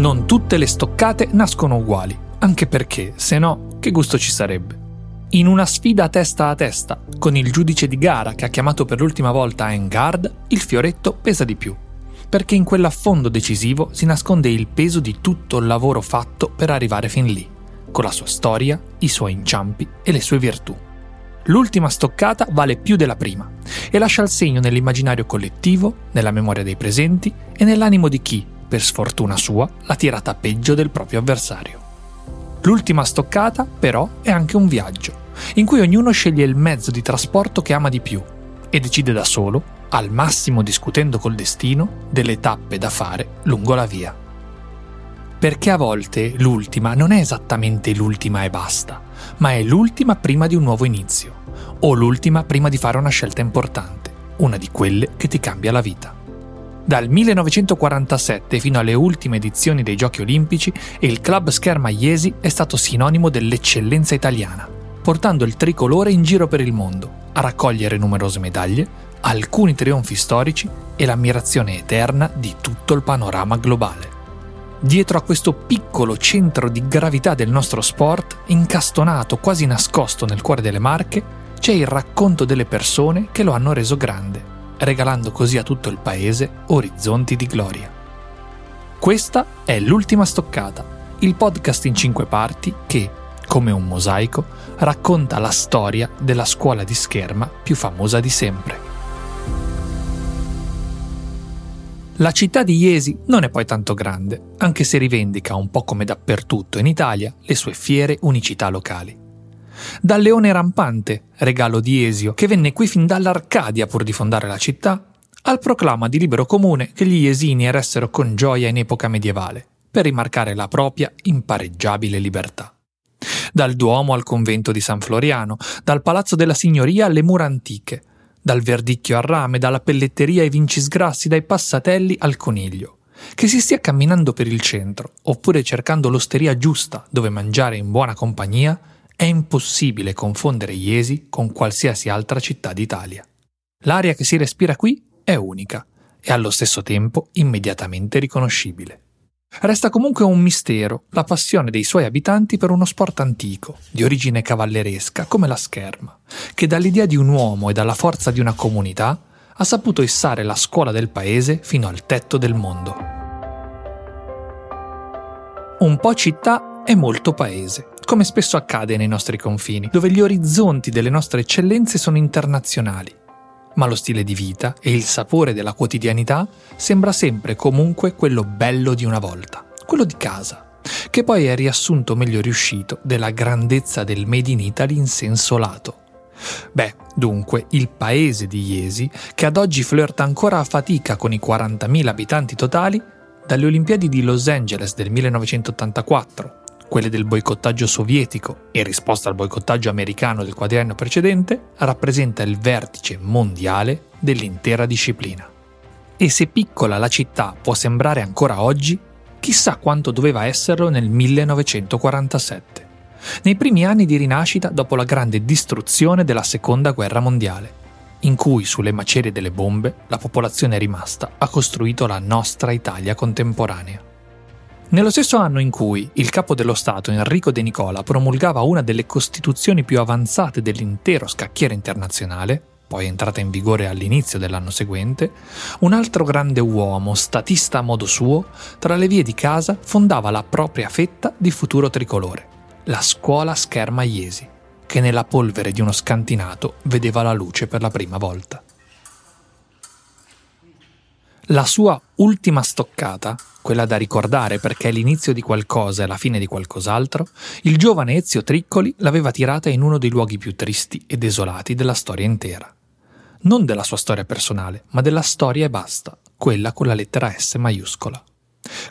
Non tutte le stoccate nascono uguali, anche perché, se no, che gusto ci sarebbe? In una sfida testa a testa, con il giudice di gara che ha chiamato per l'ultima volta Engard, il fioretto pesa di più, perché in quell'affondo decisivo si nasconde il peso di tutto il lavoro fatto per arrivare fin lì, con la sua storia, i suoi inciampi e le sue virtù. L'ultima stoccata vale più della prima e lascia il segno nell'immaginario collettivo, nella memoria dei presenti e nell'animo di chi, per sfortuna sua, l'ha tirata peggio del proprio avversario. L'ultima stoccata, però, è anche un viaggio, in cui ognuno sceglie il mezzo di trasporto che ama di più e decide da solo, al massimo discutendo col destino, delle tappe da fare lungo la via. Perché a volte l'ultima non è esattamente l'ultima e basta, ma è l'ultima prima di un nuovo inizio, o l'ultima prima di fare una scelta importante, una di quelle che ti cambia la vita. Dal 1947 fino alle ultime edizioni dei Giochi Olimpici, il club Scherma Iesi è stato sinonimo dell'eccellenza italiana, portando il tricolore in giro per il mondo, a raccogliere numerose medaglie, alcuni trionfi storici e l'ammirazione eterna di tutto il panorama globale. Dietro a questo piccolo centro di gravità del nostro sport, incastonato quasi nascosto nel cuore delle Marche, c'è il racconto delle persone che lo hanno reso grande regalando così a tutto il paese orizzonti di gloria. Questa è l'ultima stoccata, il podcast in cinque parti che, come un mosaico, racconta la storia della scuola di scherma più famosa di sempre. La città di Iesi non è poi tanto grande, anche se rivendica un po' come dappertutto in Italia le sue fiere unicità locali dal leone rampante, regalo di Esio, che venne qui fin dall'Arcadia pur di fondare la città, al proclama di libero comune che gli Iesini eressero con gioia in epoca medievale, per rimarcare la propria impareggiabile libertà. Dal Duomo al convento di San Floriano, dal Palazzo della Signoria alle mura antiche, dal verdicchio al rame, dalla pelletteria ai vincisgrassi, dai passatelli al coniglio. Che si stia camminando per il centro, oppure cercando l'osteria giusta dove mangiare in buona compagnia, è impossibile confondere Iesi con qualsiasi altra città d'Italia. L'aria che si respira qui è unica e allo stesso tempo immediatamente riconoscibile. Resta comunque un mistero la passione dei suoi abitanti per uno sport antico, di origine cavalleresca, come la scherma, che dall'idea di un uomo e dalla forza di una comunità ha saputo issare la scuola del paese fino al tetto del mondo. Un po' città e molto paese, come spesso accade nei nostri confini, dove gli orizzonti delle nostre eccellenze sono internazionali. Ma lo stile di vita e il sapore della quotidianità sembra sempre comunque quello bello di una volta, quello di casa, che poi è riassunto meglio riuscito della grandezza del Made in Italy in senso lato. Beh, dunque, il paese di Iesi, che ad oggi flirta ancora a fatica con i 40.000 abitanti totali, dalle Olimpiadi di Los Angeles del 1984 quelle del boicottaggio sovietico e risposta al boicottaggio americano del quadriennio precedente, rappresenta il vertice mondiale dell'intera disciplina. E se piccola la città può sembrare ancora oggi, chissà quanto doveva esserlo nel 1947, nei primi anni di rinascita dopo la grande distruzione della Seconda Guerra Mondiale, in cui sulle macerie delle bombe la popolazione rimasta ha costruito la nostra Italia contemporanea. Nello stesso anno in cui il capo dello Stato Enrico De Nicola promulgava una delle costituzioni più avanzate dell'intero scacchiere internazionale, poi entrata in vigore all'inizio dell'anno seguente, un altro grande uomo, statista a modo suo, tra le vie di casa fondava la propria fetta di futuro tricolore, la scuola Scherma Iesi, che nella polvere di uno scantinato vedeva la luce per la prima volta. La sua ultima stoccata, quella da ricordare perché è l'inizio di qualcosa e la fine di qualcos'altro, il giovane Ezio Triccoli l'aveva tirata in uno dei luoghi più tristi e desolati della storia intera. Non della sua storia personale, ma della storia e basta, quella con la lettera S maiuscola.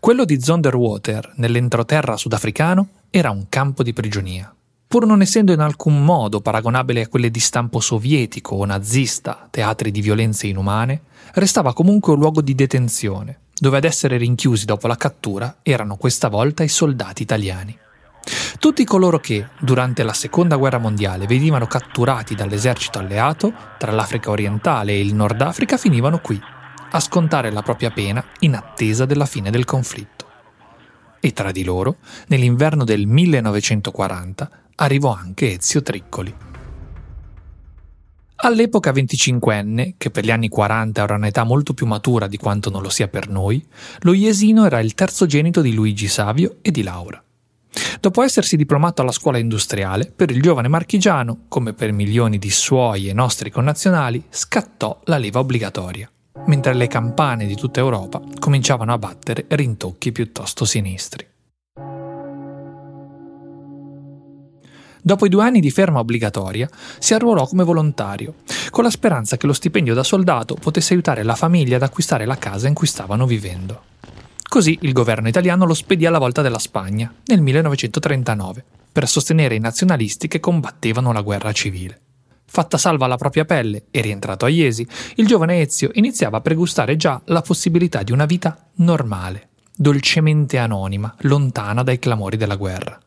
Quello di Zonderwater, nell'entroterra sudafricano, era un campo di prigionia. Pur non essendo in alcun modo paragonabile a quelle di stampo sovietico o nazista, teatri di violenze inumane, restava comunque un luogo di detenzione, dove ad essere rinchiusi dopo la cattura erano questa volta i soldati italiani. Tutti coloro che, durante la seconda guerra mondiale, venivano catturati dall'esercito alleato tra l'Africa orientale e il Nord Africa finivano qui, a scontare la propria pena in attesa della fine del conflitto. E tra di loro, nell'inverno del 1940, arrivò anche Ezio Triccoli. All'epoca 25enne, che per gli anni 40 era un'età molto più matura di quanto non lo sia per noi, lo Iesino era il terzogenito di Luigi Savio e di Laura. Dopo essersi diplomato alla scuola industriale, per il giovane marchigiano, come per milioni di suoi e nostri connazionali, scattò la leva obbligatoria, mentre le campane di tutta Europa cominciavano a battere rintocchi piuttosto sinistri. Dopo i due anni di ferma obbligatoria, si arruolò come volontario, con la speranza che lo stipendio da soldato potesse aiutare la famiglia ad acquistare la casa in cui stavano vivendo. Così il governo italiano lo spedì alla volta della Spagna, nel 1939, per sostenere i nazionalisti che combattevano la guerra civile. Fatta salva la propria pelle e rientrato a Iesi, il giovane Ezio iniziava a pregustare già la possibilità di una vita normale, dolcemente anonima, lontana dai clamori della guerra.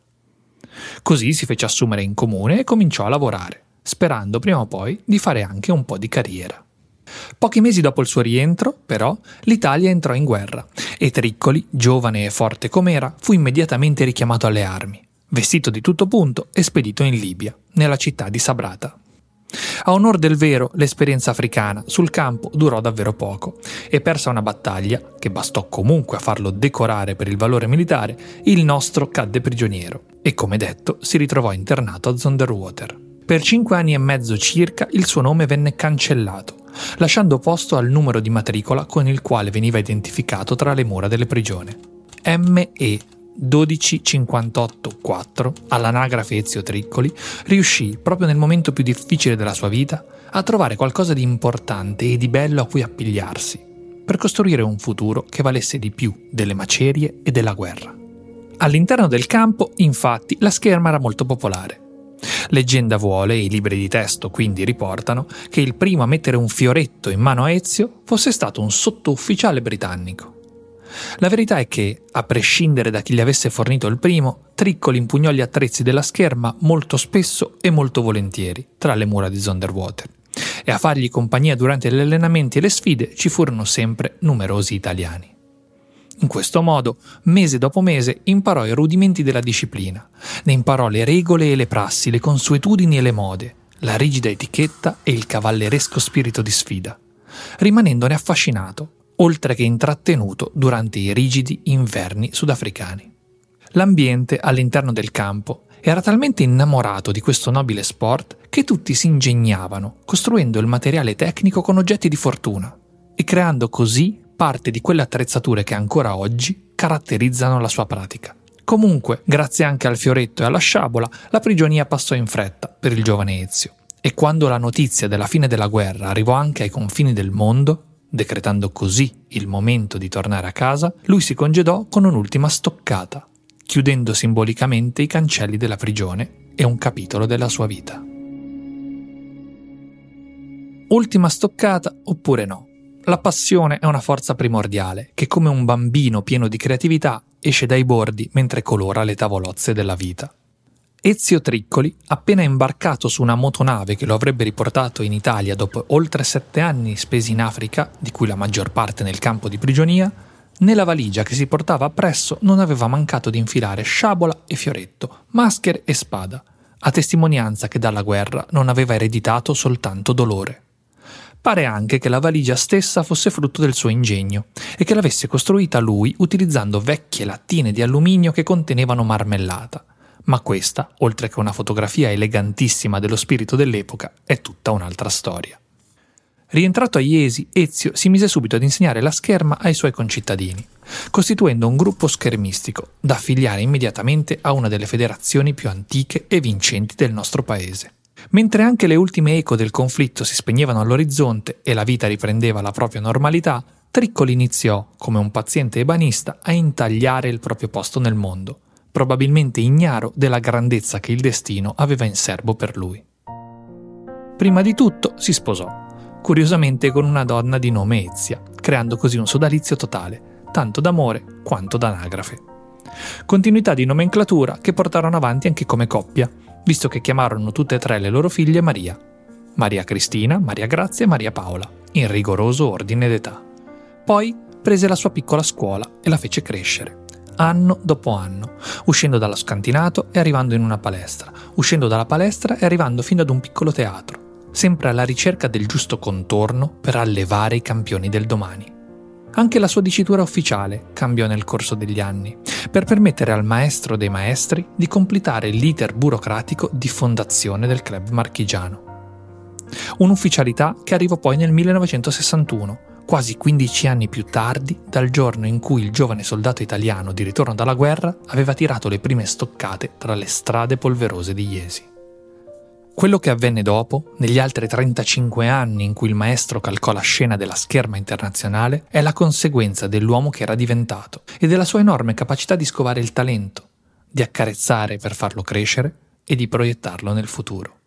Così si fece assumere in comune e cominciò a lavorare, sperando prima o poi di fare anche un po' di carriera. Pochi mesi dopo il suo rientro, però, l'Italia entrò in guerra e Triccoli, giovane e forte com'era, fu immediatamente richiamato alle armi, vestito di tutto punto e spedito in Libia, nella città di Sabrata. A onor del vero, l'esperienza africana sul campo durò davvero poco e persa una battaglia, che bastò comunque a farlo decorare per il valore militare, il nostro cadde prigioniero e, come detto, si ritrovò internato a Zonderwater. Per cinque anni e mezzo circa il suo nome venne cancellato, lasciando posto al numero di matricola con il quale veniva identificato tra le mura delle prigioni. ME 12584, all'anagrafe Ezio Triccoli, riuscì, proprio nel momento più difficile della sua vita, a trovare qualcosa di importante e di bello a cui appigliarsi, per costruire un futuro che valesse di più delle macerie e della guerra. All'interno del campo, infatti, la scherma era molto popolare. Leggenda vuole, e i libri di testo quindi riportano, che il primo a mettere un fioretto in mano a Ezio fosse stato un sottufficiale britannico. La verità è che, a prescindere da chi gli avesse fornito il primo, Triccoli impugnò gli attrezzi della scherma molto spesso e molto volentieri tra le mura di Zonderwater. E a fargli compagnia durante gli allenamenti e le sfide ci furono sempre numerosi italiani. In questo modo, mese dopo mese, imparò i rudimenti della disciplina, ne imparò le regole e le prassi, le consuetudini e le mode, la rigida etichetta e il cavalleresco spirito di sfida, rimanendone affascinato oltre che intrattenuto durante i rigidi inverni sudafricani. L'ambiente all'interno del campo era talmente innamorato di questo nobile sport che tutti si ingegnavano, costruendo il materiale tecnico con oggetti di fortuna e creando così parte di quelle attrezzature che ancora oggi caratterizzano la sua pratica. Comunque, grazie anche al fioretto e alla sciabola, la prigionia passò in fretta per il giovane Ezio. E quando la notizia della fine della guerra arrivò anche ai confini del mondo, Decretando così il momento di tornare a casa, lui si congedò con un'ultima stoccata, chiudendo simbolicamente i cancelli della prigione e un capitolo della sua vita. Ultima stoccata oppure no? La passione è una forza primordiale che come un bambino pieno di creatività esce dai bordi mentre colora le tavolozze della vita. Ezio Triccoli, appena imbarcato su una motonave che lo avrebbe riportato in Italia dopo oltre sette anni spesi in Africa, di cui la maggior parte nel campo di prigionia, nella valigia che si portava appresso non aveva mancato di infilare sciabola e fioretto, maschere e spada, a testimonianza che dalla guerra non aveva ereditato soltanto dolore. Pare anche che la valigia stessa fosse frutto del suo ingegno e che l'avesse costruita lui utilizzando vecchie lattine di alluminio che contenevano marmellata ma questa, oltre che una fotografia elegantissima dello spirito dell'epoca, è tutta un'altra storia. Rientrato a Iesi, Ezio si mise subito ad insegnare la scherma ai suoi concittadini, costituendo un gruppo schermistico da affiliare immediatamente a una delle federazioni più antiche e vincenti del nostro paese. Mentre anche le ultime eco del conflitto si spegnevano all'orizzonte e la vita riprendeva la propria normalità, Triccoli iniziò, come un paziente ebanista, a intagliare il proprio posto nel mondo, probabilmente ignaro della grandezza che il destino aveva in serbo per lui. Prima di tutto si sposò, curiosamente con una donna di nome Ezia, creando così un sodalizio totale, tanto d'amore quanto d'anagrafe. Continuità di nomenclatura che portarono avanti anche come coppia, visto che chiamarono tutte e tre le loro figlie Maria. Maria Cristina, Maria Grazia e Maria Paola, in rigoroso ordine d'età. Poi prese la sua piccola scuola e la fece crescere, anno dopo anno, uscendo dallo scantinato e arrivando in una palestra, uscendo dalla palestra e arrivando fino ad un piccolo teatro, sempre alla ricerca del giusto contorno per allevare i campioni del domani. Anche la sua dicitura ufficiale cambiò nel corso degli anni, per permettere al maestro dei maestri di completare l'iter burocratico di fondazione del club marchigiano. Un'ufficialità che arrivò poi nel 1961, quasi 15 anni più tardi dal giorno in cui il giovane soldato italiano di ritorno dalla guerra aveva tirato le prime stoccate tra le strade polverose di Iesi. Quello che avvenne dopo, negli altri 35 anni in cui il maestro calcò la scena della scherma internazionale, è la conseguenza dell'uomo che era diventato e della sua enorme capacità di scovare il talento, di accarezzare per farlo crescere e di proiettarlo nel futuro.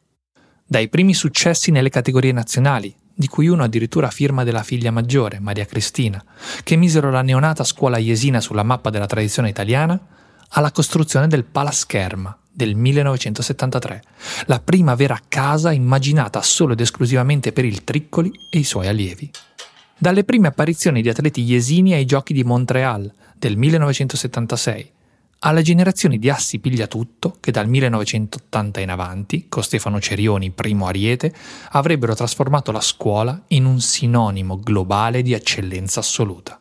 Dai primi successi nelle categorie nazionali, di cui uno addirittura firma della figlia maggiore, Maria Cristina, che misero la neonata scuola iesina sulla mappa della tradizione italiana, alla costruzione del Palascherma del 1973, la prima vera casa immaginata solo ed esclusivamente per il Triccoli e i suoi allievi. Dalle prime apparizioni di atleti iesini ai giochi di Montreal del 1976, alle generazioni di assi pigliatutto che dal 1980 in avanti, con Stefano Cerioni primo ariete, avrebbero trasformato la scuola in un sinonimo globale di eccellenza assoluta.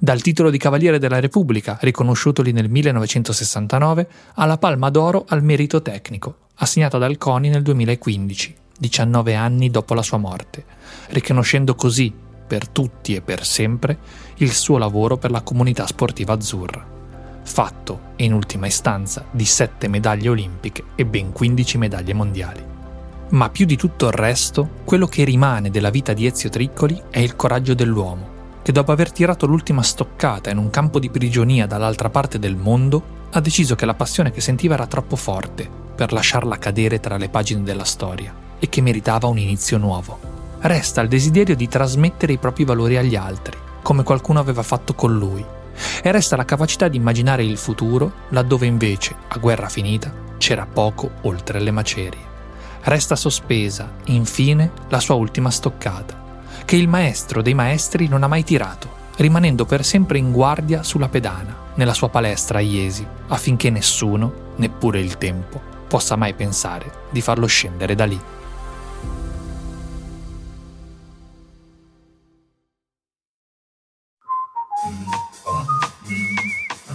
Dal titolo di Cavaliere della Repubblica, riconosciutoli nel 1969, alla Palma d'Oro al merito tecnico, assegnata dal CONI nel 2015, 19 anni dopo la sua morte, riconoscendo così, per tutti e per sempre, il suo lavoro per la comunità sportiva azzurra fatto, in ultima istanza, di 7 medaglie olimpiche e ben 15 medaglie mondiali. Ma più di tutto il resto, quello che rimane della vita di Ezio Triccoli è il coraggio dell'uomo, che dopo aver tirato l'ultima stoccata in un campo di prigionia dall'altra parte del mondo, ha deciso che la passione che sentiva era troppo forte per lasciarla cadere tra le pagine della storia e che meritava un inizio nuovo. Resta il desiderio di trasmettere i propri valori agli altri, come qualcuno aveva fatto con lui, e resta la capacità di immaginare il futuro laddove invece, a guerra finita, c'era poco oltre le macerie. Resta sospesa, infine, la sua ultima stoccata, che il maestro dei maestri non ha mai tirato, rimanendo per sempre in guardia sulla pedana, nella sua palestra a Iesi, affinché nessuno, neppure il tempo, possa mai pensare di farlo scendere da lì.